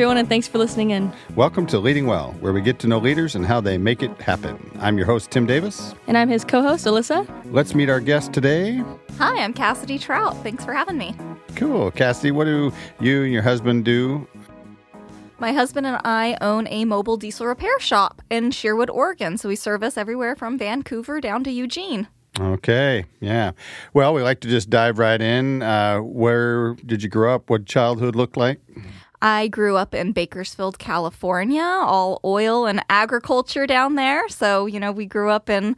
everyone, and thanks for listening in. Welcome to Leading Well, where we get to know leaders and how they make it happen. I'm your host, Tim Davis. And I'm his co host, Alyssa. Let's meet our guest today. Hi, I'm Casity Troutt. Thanks for having me. Cool. Casity, what do you and your husband do? My husband and I own a mobile diesel repair shop in Sherwood, Oregon. So we service everywhere from Vancouver down to Eugene. Okay, yeah. Well, we like to just dive right in. Uh, where did you grow up? What childhood looked like? I grew up in Bakersfield, California, all oil and agriculture down there. So, you know, we grew up in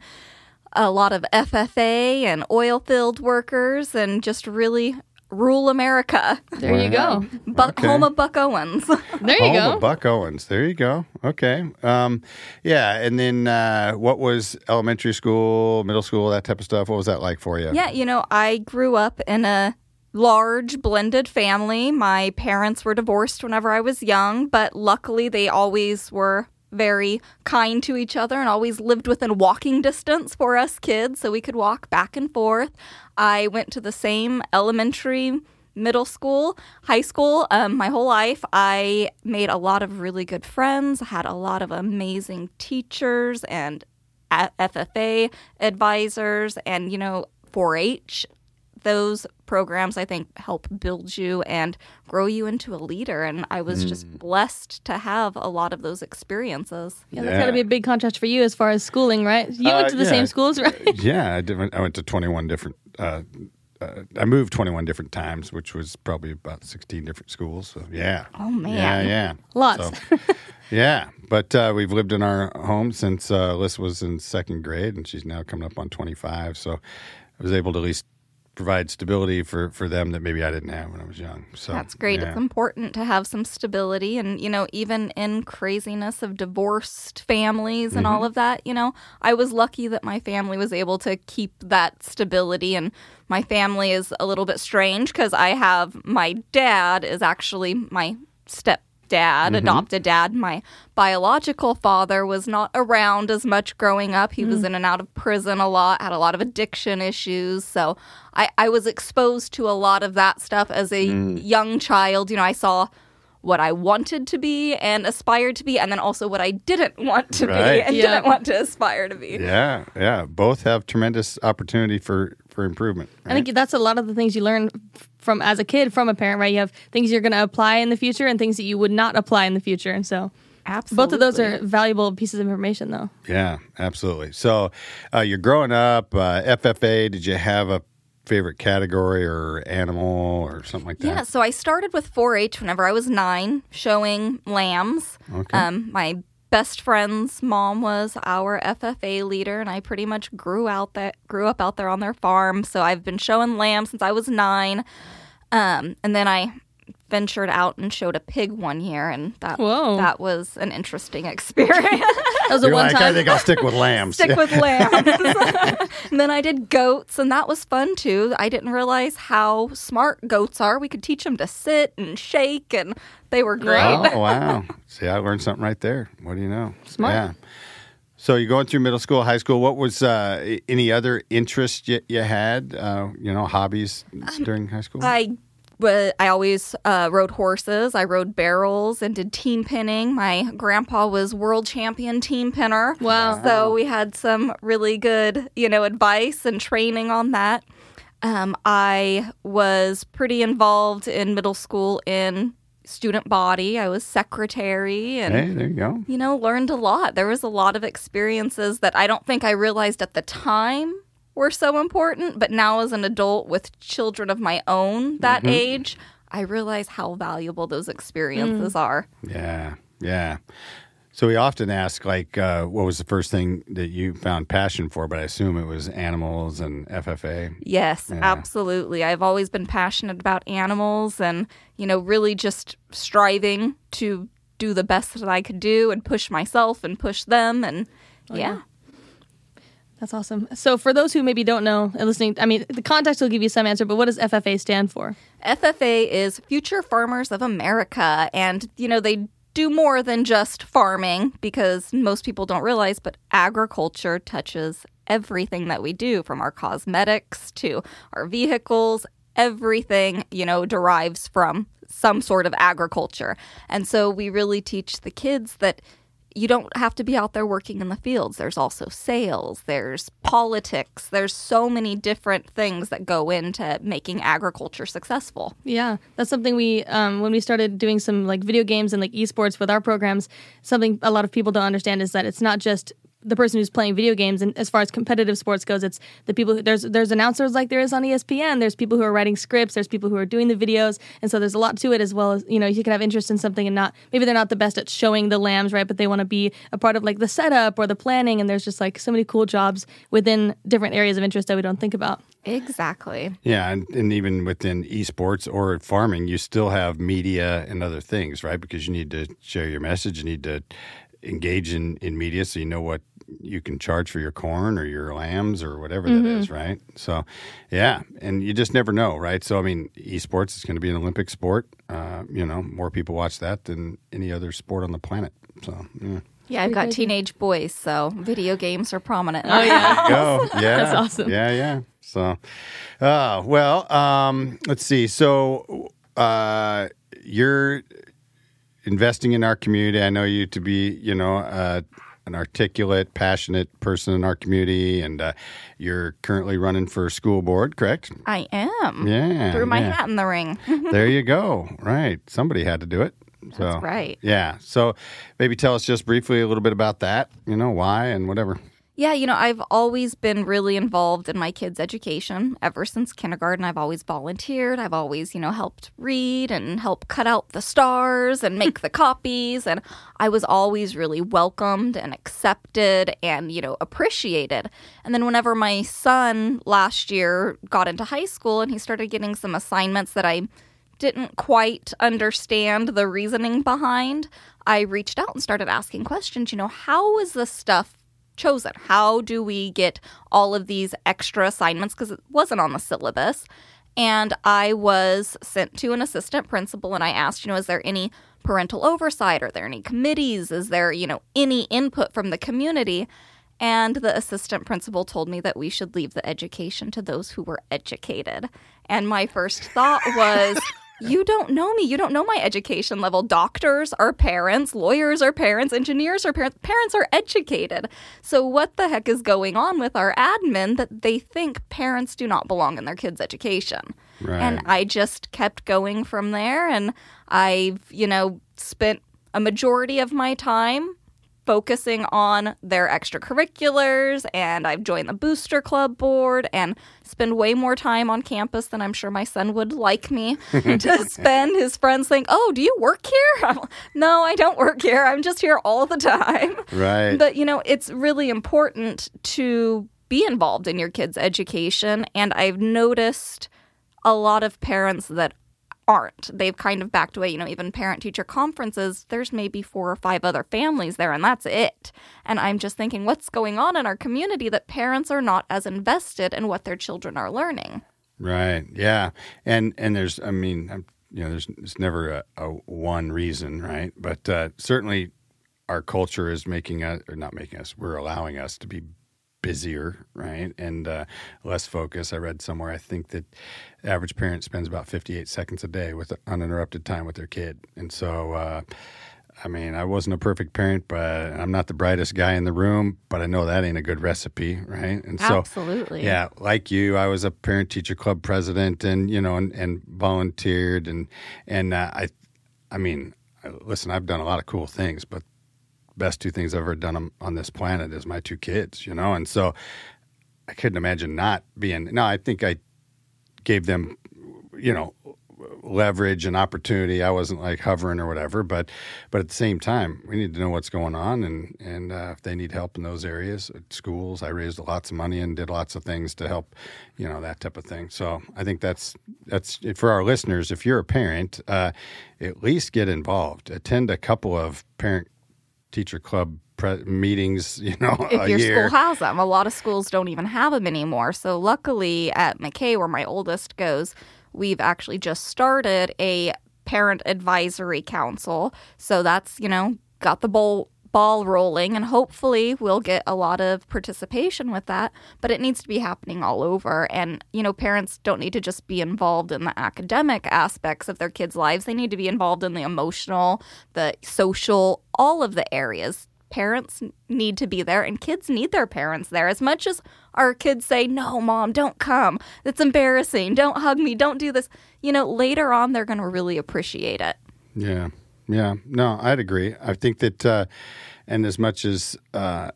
a lot of FFA and oil field workers and just really rural America. There you go. Buck, Okay. Home of Buck Owens. There you Home go. of Buck Owens. There you go. Okay. Um, yeah. And then uh, what was elementary school, middle school, that type of stuff? What was that like for you? Yeah, you know, I grew up in a large blended family. My parents were divorced whenever I was young, but luckily they always were very kind to each other and always lived within walking distance for us kids so we could walk back and forth. I went to the same elementary middle school, high school, um, my whole life. I made a lot of really good friends, had a lot of amazing teachers and FFA advisors, and, you know, 4 H. Those programs, I think, help build you and grow you into a leader. And I was just blessed to have a lot of those experiences. Yeah, that's got to be a big contrast for you as far as schooling, right? You went Uh, to the yeah. same schools, right? yeah, I, did, I went to 21 different. Uh, uh, I moved 21 different times, which was probably about 16 different schools. So yeah. Oh, man. Yeah, yeah. Lots. So, yeah, but uh, we've lived in our home since uh, Alyssa was in second grade, and she's now coming up on 25. So I was able to at least provide stability for, for them that maybe I didn't have when I was young. So That's great. yeah. It's important to have some stability. And, you know, even in craziness of divorced families and Mm-hmm. all of that, you know, I was lucky that my family was able to keep that stability. And my family is a little bit strange because I have my dad is actually my step dad, Mm-hmm. adopted dad. My biological father was not around as much growing up. He was in and out of prison a lot, had a lot of addiction issues. So I, I was exposed to a lot of that stuff as a Mm. young child. You know, I saw what I wanted to be and aspired to be, and then also what I didn't want to Right. be and Yeah. didn't want to aspire to be. Yeah, yeah. Both have tremendous opportunity for, for improvement. I think that's a lot of the things you learn from as a kid from a parent, right? You have things you're going to apply in the future and things that you would not apply in the future. And so Absolutely. both of those are valuable pieces of information, though. Yeah, absolutely. So, uh, you're growing up, uh, FFA. Did you have a favorite category or animal or something like that? Yeah, so I started with 4-H whenever I was nine, showing lambs. Okay. Um, my best friend's mom was our FFA leader, and I pretty much grew out that grew up out there on their farm. So I've been showing lamb since I was nine, um, and then I ventured out and showed a pig one year, and that Whoa. that was an interesting experience. That was a You're one like, I think I'll stick with lambs. Stick with lambs. and then I did goats, and that was fun too. I didn't realize how smart goats are. We could teach them to sit and shake, and they were great. oh, wow. See, I learned something right there. What do you know? Smart. Yeah. So you're going through middle school, high school. What was uh, any other interest you, you had? Uh, you know, hobbies during high school? I wa- I always uh, rode horses. I rode barrels and did team penning. My grandpa was world champion team penner. Wow. So we had some really good, you know, advice and training on that. Um, I was pretty involved in middle school in student body. I was secretary and hey, there you go. you know, learned a lot. There was a lot of experiences that I don't think I realized at the time were so important, but now as an adult with children of my own that age, I realize how valuable those experiences are. Yeah, yeah. So we often ask, like, uh, what was the first thing that you found passion for? But I assume it was animals and FFA. Yes, Yeah. absolutely. I've always been passionate about animals and, you know, really just striving to do the best that I could do and push myself and push them and yeah. That's awesome. So, for those who maybe don't know and listening, I mean, the context will give you some answer, but what does FFA stand for? FFA is Future Farmers of America. And, you know, they do more than just farming because most people don't realize, but agriculture touches everything that we do from our cosmetics to our vehicles. Everything, you know, derives from some sort of agriculture. And so we really teach the kids that you don't have to be out there working in the fields. There's also sales, there's politics, there's so many different things that go into making agriculture successful. Yeah, that's something we um, when we started doing some like video games and like esports with our programs. Something a lot of people don't understand is that it's not just the person who's playing video games and as far as competitive sports goes it's the people who, there's there's announcers like there is on espn there's people who are writing scripts there's people who are doing the videos and so there's a lot to it as well as you know you can have interest in something and not maybe they're not the best at showing the lambs right but they want to be a part of like the setup or the planning and there's just like so many cool jobs within different areas of interest that we don't think about Exactly. Yeah, and, and even within esports or farming, you still have media and other things, right? Because you need to share your message, you need to engage in, in media so you know what you can charge for your corn or your lambs or whatever that is, right? So, yeah, and you just never know, right? So, I mean, esports is going to be an Olympic sport. Uh, you know, more people watch that than any other sport on the planet. So, yeah. Yeah, I've got teenage boys, so video games are prominent. oh yeah go. Yeah. That's awesome. Yeah, yeah. So, uh, well, um, let's see. So, uh, you're investing in our community. I know you to be, you know, uh, an articulate, passionate person in our community, and uh, you're currently running for school board, correct? I am. Yeah. Threw my yeah. hat in the ring. there you go. Right. Somebody had to do it. So, That's right. Yeah. So, maybe tell us just briefly a little bit about that. You know, why and whatever. Yeah, you know, I've always been really involved in my kids' education ever since kindergarten. I've always volunteered. I've always, you know, helped read and help cut out the stars and make the copies. And I was always really welcomed and accepted and, you know, appreciated. And then whenever my son last year got into high school and he started getting some assignments that I didn't quite understand the reasoning behind, I reached out and started asking questions. You know, how is this stuff chosen? How do we get all of these extra assignments? Because it wasn't on the syllabus. And I was sent to an assistant principal and I asked, you know, is there any parental oversight? Are there any committees? Is there, you know, any input from the community? And the assistant principal told me that we should leave the education to those who were educated. And my first thought was, you don't know me. You don't know my education level. Doctors are parents, lawyers are parents, engineers are parents. Parents are educated. So, what the heck is going on with our admin that they think parents do not belong in their kids' education? Right. And I just kept going from there. And I've, you know, spent a majority of my time focusing on their extracurriculars and I've joined the booster club board and spend way more time on campus than I'm sure my son would like me to spend. His friends think, "Oh, do you work here?" I'm, no, I don't work here. I'm just here all the time. Right. But you know, it's really important to be involved in your kids' education and I've noticed a lot of parents that aren't. They've kind of backed away. You know, even parent teacher conferences, there's maybe four or five other families there, and that's it. And I'm just thinking, what's going on in our community that parents are not as invested in what their children are learning? Right. Yeah. And and there's I mean I'm, you know there's it's never a, a one reason right, but uh, certainly our culture is making us or not making us we're allowing us to be busier right and uh, less focus. I read somewhere I think that average parent spends about 58 seconds a day with uninterrupted time with their kid, and so. Uh, I mean, I wasn't a perfect parent, but I'm not the brightest guy in the room. But I know that ain't a good recipe, right? And so, Absolutely. yeah, like you, I was a parent teacher club president, and you know, and, and volunteered, and and uh, I, I mean, listen, I've done a lot of cool things, but best two things I've ever done on- this planet is my two kids, you know, and so I couldn't imagine not being. No, I think I gave them, you know, leverage and opportunity. I wasn't like hovering or whatever, but but at the same time, we need to know what's going on, and and uh, if they need help in those areas, schools, I raised lots of money and did lots of things to help, you know, that type of thing. So I think that's that's it for our listeners. If you're a parent, uh, at least get involved. Attend a couple of parent teacher club pre- meetings. You know, if your year. school has them. A lot of schools don't even have them anymore. So luckily at McKay, where my oldest goes, we've actually just started a parent advisory council. So that's you know got the ball ball rolling, and hopefully we'll get a lot of participation with that. But it needs to be happening all over. And, you know, parents don't need to just be involved in the academic aspects of their kids' lives, they need to be involved in the emotional, the social, all of the areas. Parents need to be there, and kids need their parents there as much as our kids say, No, mom, don't come. It's embarrassing. Don't hug me. Don't do this. You know, later on, they're going to really appreciate it. Yeah. Yeah. No, I'd agree. I think that, uh, and as much as uh,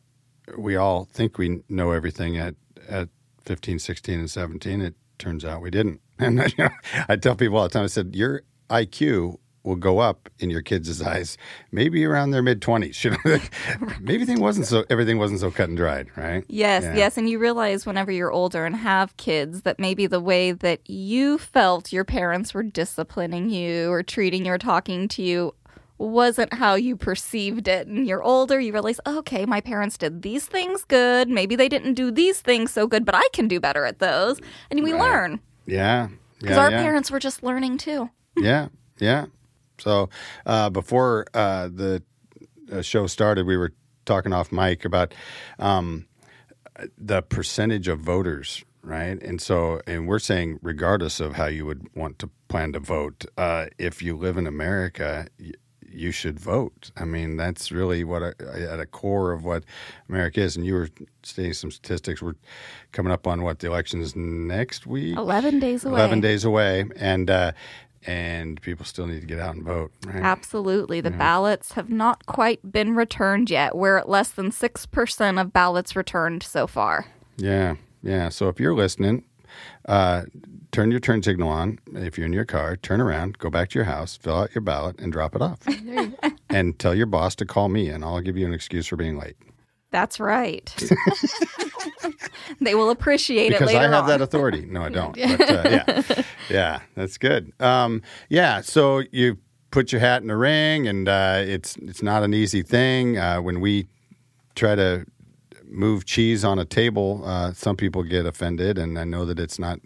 we all think we know everything at, at 15, 16, and 17, it turns out we didn't. And you know, I tell people all the time, I said, your IQ will go up in your kids' eyes, maybe around their mid twenties. You know, maybe thing wasn't so everything wasn't so cut and dried, right? Yes, Yeah. yes, and you realize whenever you're older and have kids that maybe the way that you felt your parents were disciplining you or treating you or talking to you wasn't how you perceived it. And you're older, you realize, okay, my parents did these things good. Maybe they didn't do these things so good, but I can do better at those. And we Right. learn Yeah, because yeah, our yeah. parents were just learning too. yeah, yeah. So uh, before uh, the uh, show started, we were talking off mic about um, the percentage of voters, right? And so, and we're saying, regardless of how you would want to plan to vote, uh, if you live in America, y- you should vote. I mean, that's really what uh, at a core of what America is. And you were stating some statistics. We're coming up on what the election is next week. 11 days away. 11 days away and uh and people still need to get out and vote right Absolutely. The ballots have not quite been returned yet. We're at less than 6% of ballots returned so far. yeah yeah so if you're listening uh turn your turn signal on if you're in your car turn around go back to your house fill out your ballot and drop it off and tell your boss to call me and i'll give you an excuse for being late That's right. they will appreciate because it later I have on. that authority. No, I don't. But, uh, yeah, yeah, that's good. Um, yeah, so you put your hat in the ring, and uh, it's it's not an easy thing. Uh, when we try to move cheese on a table, uh, some people get offended, and I know that it's not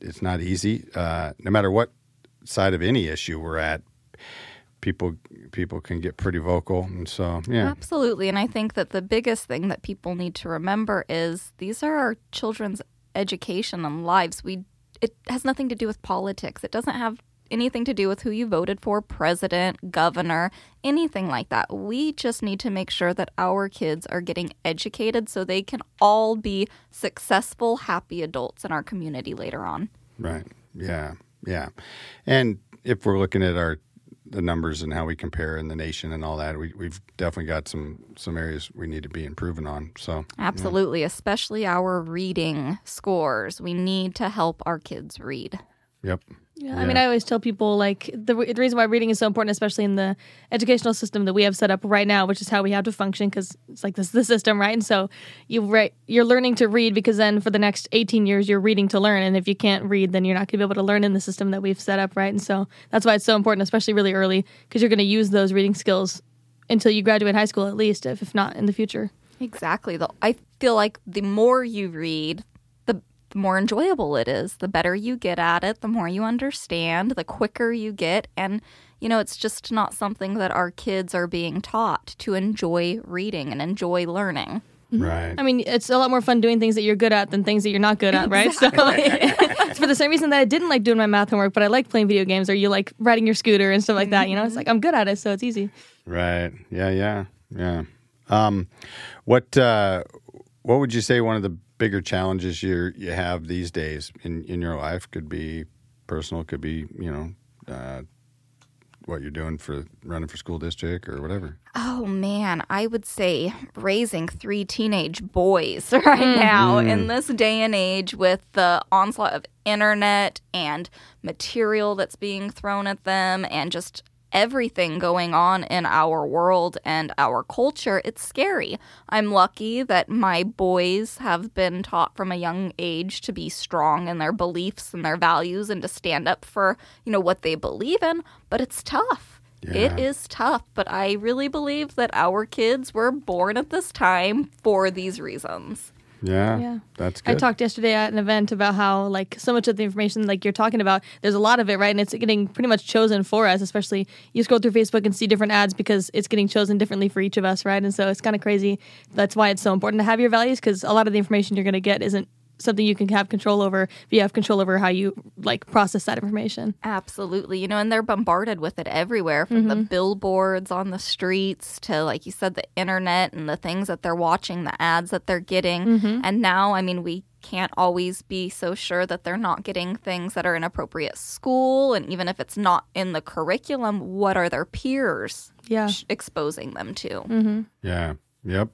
it's not easy. Uh, no matter what side of any issue we're at, people people can get pretty vocal, and so yeah, Absolutely. And I think that the biggest thing that people need to remember is these are our children's education and lives. We it has nothing to do with politics. It doesn't have anything to do with who you voted for, president, governor, anything like that. We just need to make sure that our kids are getting educated so they can all be successful, happy adults in our community later on. Right. Yeah. Yeah. And if we're looking at our the numbers and how we compare in the nation and all that, we, we've definitely got some some areas we need to be improving on. So Absolutely, especially our reading scores. We need to help our kids read. yep. Yeah, I mean, I always tell people like the, re- the reason why reading is so important, especially in the educational system that we have set up right now, which is how we have to function because it's like this is the system, right? And so you right, you're learning to read because then for the next 18 years you're reading to learn, and if you can't read, then you're not going to be able to learn in the system that we've set up, right? And so that's why it's so important, especially really early, because you're going to use those reading skills until you graduate high school, at least, if, if not in the future. Exactly. The, I feel like the more you read, the, the more enjoyable it is. The better you get at it, the more you understand, the quicker you get. And, you know, it's just not something that our kids are being taught to enjoy reading and enjoy learning. Right. I mean, it's a lot more fun doing things that you're good at than things that you're not good at, right? So it's for the same reason that I didn't like doing my math homework, but I like playing video games or you like riding your scooter and stuff like that. You know, it's like I'm good at it, so it's easy. Right. Yeah. Yeah. Yeah. Um, what uh, What would you say one of the bigger challenges you you have these days in in your life could be personal, could be you know uh, what you're doing for running for school district or whatever. Oh man, I would say raising three teenage boys right now in this day and age with the onslaught of internet and material that's being thrown at them and just everything going on in our world and our culture, it's scary. I'm lucky that my boys have been taught from a young age to be strong in their beliefs and their values and to stand up for, you know, what they believe in, but it's tough. It Yeah. is tough, but I really believe that our kids were born at this time for these reasons. Yeah, Yeah. that's good. I talked yesterday at an event about how like so much of the information like you're talking about, there's a lot of it, right? And it's getting pretty much chosen for us, especially you scroll through Facebook and see different ads because it's getting chosen differently for each of us, right? And so it's kind of crazy. That's why it's so important to have your values because a lot of the information you're going to get isn't something you can have control over if you have control over how you like process that information. Absolutely. You know, and they're bombarded with it everywhere from the mm-hmm. billboards on the streets to, like you said, the internet and the things that they're watching, the ads that they're getting. Mm-hmm. And now, I mean, we can't always be so sure that they're not getting things that are inappropriate at school. And even if it's not in the curriculum, what are their peers Yeah. sh- exposing them to? Mm-hmm. Yeah. Yep.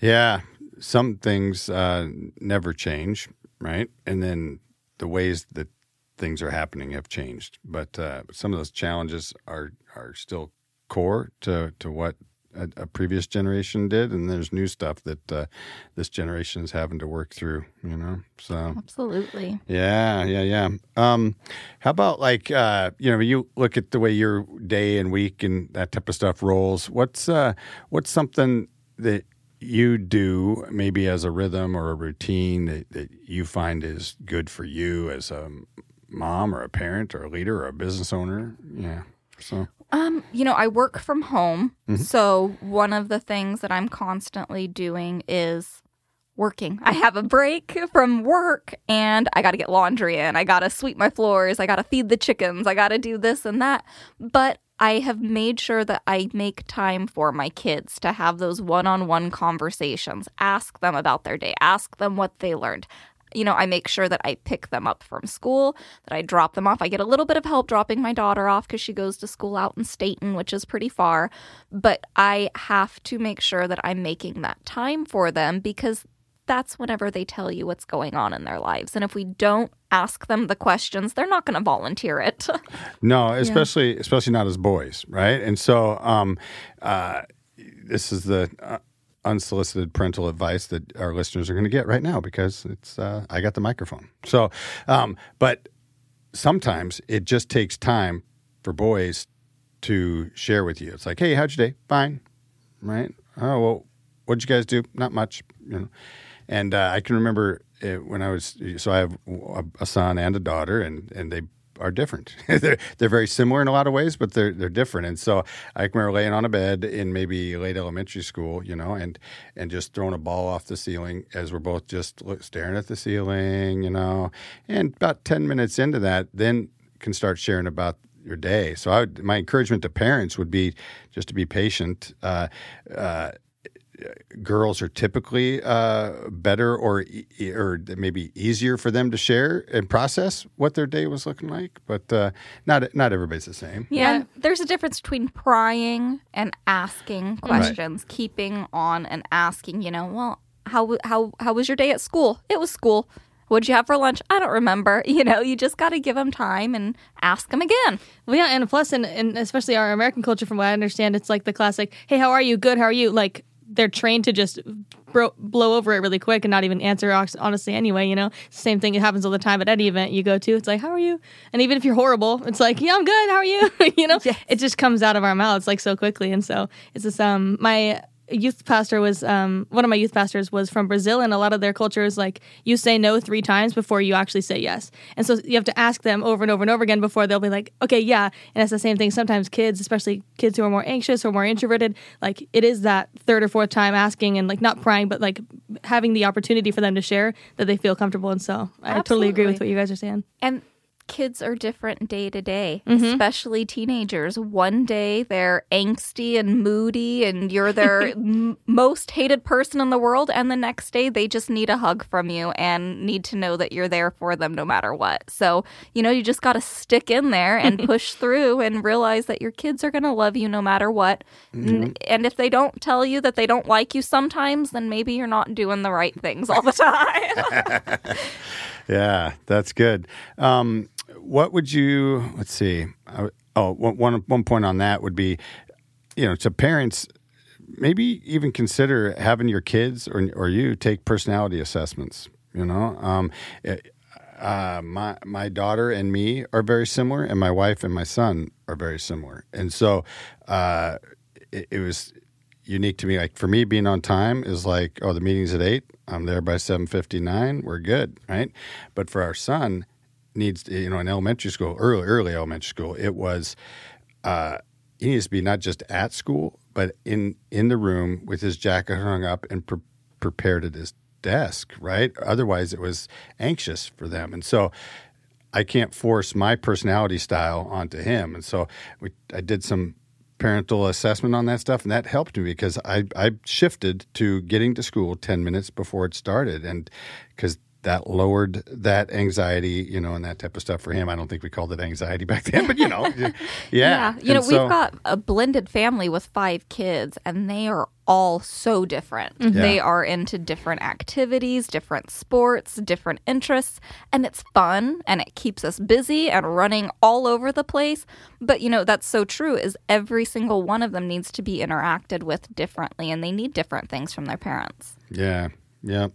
Yeah. Some things uh, never change, right? And then the ways that things are happening have changed, but uh, some of those challenges are are still core to to what a, a previous generation did, and there's new stuff that uh, this generation is having to work through. You know, so. Absolutely. Yeah, yeah, yeah. Um, how about like uh, you know, you look at the way your day and week and that type of stuff rolls. What's uh, what's something that you do maybe as a rhythm or a routine that, that you find is good for you as a mom or a parent or a leader or a business owner? Yeah. So Um, you know, I work from home. So one of the things that I'm constantly doing is working. I have a break from work and I got to get laundry in. I got to sweep my floors. I got to feed the chickens. I got to do this and that. But I have made sure that I make time for my kids to have those one on one conversations. Ask them about their day, ask them what they learned you know, I make sure that I pick them up from school, that I drop them off. I get a little bit of help dropping my daughter off because she goes to school out in Stayton, which is pretty far. But I have to make sure that I'm making that time for them because that's whenever they tell you what's going on in their lives. And if we don't ask them the questions, they're not going to volunteer it. No, especially especially not as boys, right? And so, um, uh, this is the uh, unsolicited parental advice that our listeners are going to get right now because it's uh, I got the microphone. So, um, but sometimes it just takes time for boys to share with you. It's like, hey, how'd your day? Fine, right? Oh well, what'd you guys do? Not much, you know. And uh, I can remember when I was so I have a, a son and a daughter, and and they are different. they're they're very similar in a lot of ways, but they're they're different. And so I can remember laying on a bed in maybe late elementary school, you know, and and just throwing a ball off the ceiling as we're both just staring at the ceiling, you know. And about ten minutes into that, then can start sharing about your day. So I would, my encouragement to parents would be just to be patient. Uh, uh, girls are typically uh, better or e- or maybe easier for them to share and process what their day was looking like, but uh, not not everybody's the same. Yeah, Yeah. and there's a difference between prying and asking questions, keeping on and asking. You know, well, how how how was your day at school? It was school. What'd you have for lunch? I don't remember. You know, you just got to give them time and ask them again. Well, yeah, and plus, and, and especially our American culture, from what I understand, it's like the classic, "Hey, how are you? Good. How are you?" Like they're trained to just bro- blow over it really quick and not even answer honestly. Anyway, you know, same thing. It happens all the time at any event you go to. It's like, "How are you?" And even if you're horrible, it's like, "Yeah, I'm good. How are you?" you know, it just comes out of our mouths like so quickly. And so it's just um my youth pastor was um, one of my youth pastors was from Brazil, and a lot of their culture is like you say no three times before you actually say yes, and so you have to ask them over and over and over again before they'll be like, okay, yeah. And it's the same thing. Sometimes kids, especially kids who are more anxious or more introverted, like it is that third or fourth time asking and like not prying, but like having the opportunity for them to share that they feel comfortable. And so I totally agree with what you guys are saying. And kids are different day to day, Mm-hmm. especially teenagers. One day they're angsty and moody, and you're their m- most hated person in the world. And the next day they just need a hug from you and need to know that you're there for them no matter what. So, you know, you just got to stick in there and push through and realize that your kids are going to love you no matter what. N- And if they don't tell you that they don't like you sometimes, then maybe you're not doing the right things all the time. Yeah, that's good. Um, what would you? Let's see. Oh, one, one point on that would be, you know, to parents, maybe even consider having your kids or or you take personality assessments. You know, um, it- uh, my my daughter and me are very similar, and my wife and my son are very similar, and so uh, it, it was unique to me. Like for me, being on time is like, oh, the meeting's at eight. I'm there by seven fifty nine. We're good, right? But for our son, needs to, you know in elementary school, early early elementary school, it was uh, he needs to be not just at school, but in in the room with his jacket hung up and pre- prepared at his desk, right? Otherwise, it was anxious for them, and so. I can't force my personality style onto him, and so we, I did some parental assessment on that stuff, and that helped me because I I shifted to getting to school ten minutes before it started, and because that lowered that anxiety, you know, and that type of stuff for him. I don't think we called it anxiety back then, but you know, yeah. Yeah. You know, so- we've got a blended family with five kids, and they are all so different. Mm-hmm. They Yeah. are into different activities, different sports, different interests, and it's fun and it keeps us busy and running all over the place. But, you know, that's so true is every single one of them needs to be interacted with differently, and they need different things from their parents. yeah, yeah.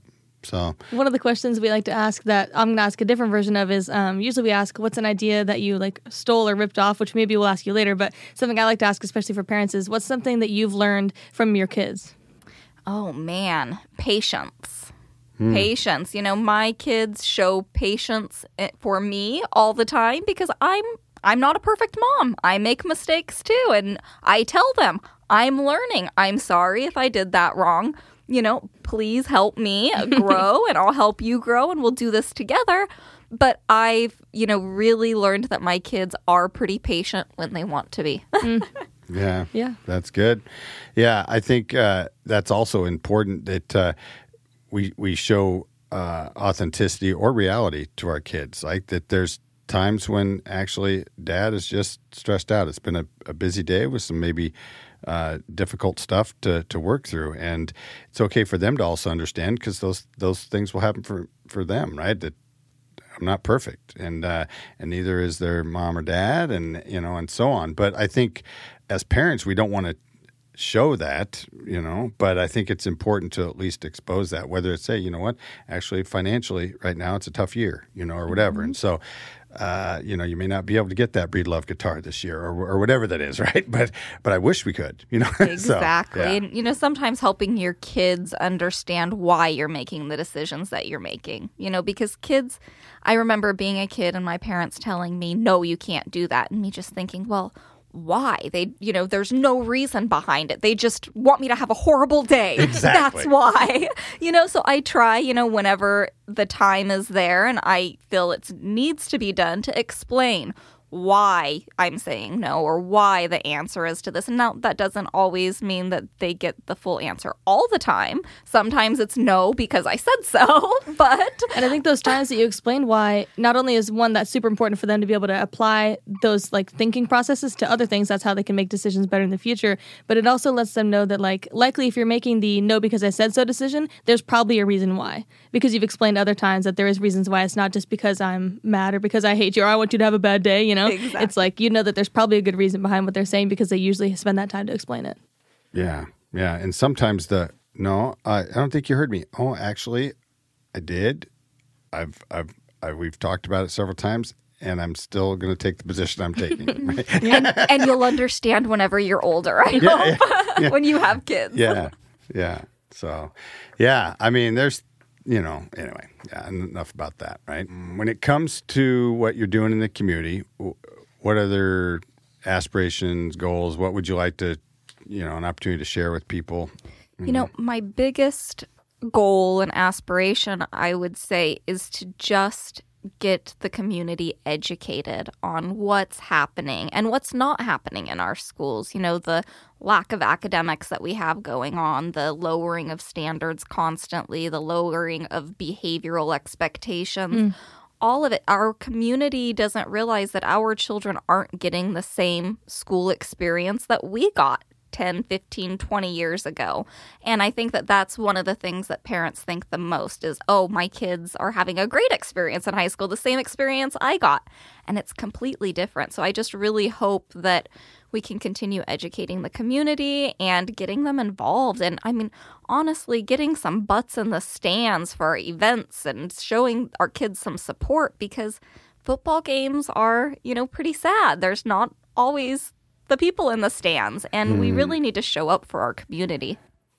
So One of the questions we like to ask that I'm going to ask a different version of is um, usually we ask, what's an idea that you like stole or ripped off, which maybe we'll ask you later. But something I like to ask, especially for parents, is what's something that you've learned from your kids? Oh man, patience. Patience. You know, my kids show patience eh, for me all the time because I'm I'm not a perfect mom. I make mistakes too and I tell them, I'm learning. I'm sorry if I did that wrong. You know, please help me grow and I'll help you grow and we'll do this together. But I've, you know, really learned that my kids are pretty patient when they want to be. yeah, Yeah. that's good. Yeah, I think uh, that's also important that uh, we we show uh, authenticity or reality to our kids. Like that, there's times when actually dad is just stressed out. It's been a, a busy day with some maybe uh, difficult stuff to, to work through, and it's okay for them to also understand because those those things will happen for for them, right? That I'm not perfect, and uh, and neither is their mom or dad, and you know, and so on. But I think as parents, we don't want to show that, you know. But I think it's important to at least expose that, whether it's say, you know what, actually financially right now it's a tough year, you know, or whatever, and so. Uh, you know, you may not be able to get that Breedlove guitar this year, or, or whatever that is, right? But but I wish we could, you know. So, Exactly. yeah. And, you know, sometimes helping your kids understand why you're making the decisions that you're making, you know, because kids, I remember being a kid and my parents telling me, no, you can't do that. And me just thinking, well, why? They, you know, there's no reason behind it. They just want me to have a horrible day. Exactly. That's why. You know, so I try, you know, whenever the time is there and I feel it needs to be done to explain why I'm saying no or why the answer is to this. And now that doesn't always mean that they get the full answer all the time. Sometimes it's no because I said so, but And I think those times that you explained why, not only is one that's super important for them to be able to apply those like thinking processes to other things, that's how they can make decisions better in the future. But it also lets them know that like likely if you're making the no because I said so decision, there's probably a reason why. Because you've explained other times that there is reasons why it's not just because I'm mad or because I hate you or I want you to have a bad day, you know? Exactly. It's like you know that there's probably a good reason behind what they're saying because they usually spend that time to explain it. Yeah, yeah, and sometimes the no, I, I don't think you heard me. Oh, actually, I did. I've, I've, I, we've talked about it several times, and I'm still going to take the position I'm taking. Right? and, and you'll understand whenever you're older, I hope, when you have kids. yeah, yeah. So, yeah, I mean, there's, you know, anyway, yeah, enough about that, right? When it comes to what you're doing in the community, what other aspirations, goals, what would you like to, you know, an opportunity to share with people? You know, mm-hmm. my biggest goal and aspiration, I would say, is to just get the community educated on what's happening and what's not happening in our schools. You know, the lack of academics that we have going on, the lowering of standards constantly, the lowering of behavioral expectations. Hmm. All of it, our community doesn't realize that our children aren't getting the same school experience that we got 10, 15, 20 years ago. And I think that that's one of the things that parents think the most is, oh, my kids are having a great experience in high school, the same experience I got. And it's completely different. So I just really hope that we can continue educating the community and getting them involved. And I mean, honestly, getting some butts in the stands for our events and showing our kids some support because football games are, you know, pretty sad. There's not always the people in the stands, and we hmm. really need to show up for our community.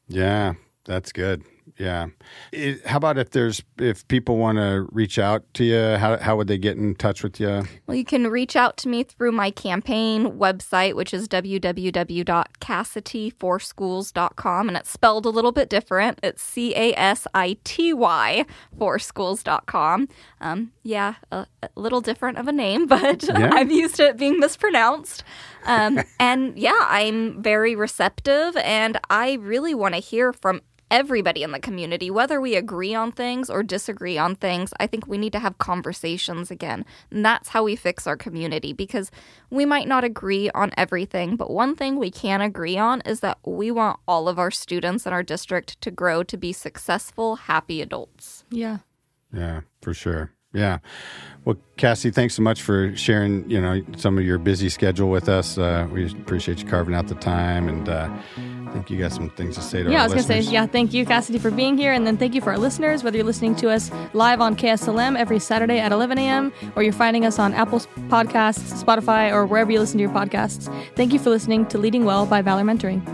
Yeah, that's good. Yeah. It, how about if there's if people want to reach out to you, how how would they get in touch with you? Well, you can reach out to me through my campaign website, which is www.casityforschools.com, and it's spelled a little bit different. It's C A S I T Y forschools.com. Um, yeah, a, a little different of a name, but Yeah. I'm used to it being mispronounced. Um, and yeah, I'm very receptive, and I really want to hear from everybody in the community, whether we agree on things or disagree on things. I think we need to have conversations again. And that's how we fix our community because we might not agree on everything, but one thing we can agree on is that we want all of our students in our district to grow to be successful, happy adults. Yeah. Yeah, for sure. Yeah. Well, Cassie, thanks so much for sharing, you know, some of your busy schedule with us. Uh, we appreciate you carving out the time and uh, I think you got some things to say to Yeah, I was going to say, yeah, thank you, Casity, for being here. And then thank you for our listeners, whether you're listening to us live on KSLM every Saturday at 11 a.m. or you're finding us on Apple Podcasts, Spotify, or wherever you listen to your podcasts. Thank you for listening to Leading Well by Valor Mentoring.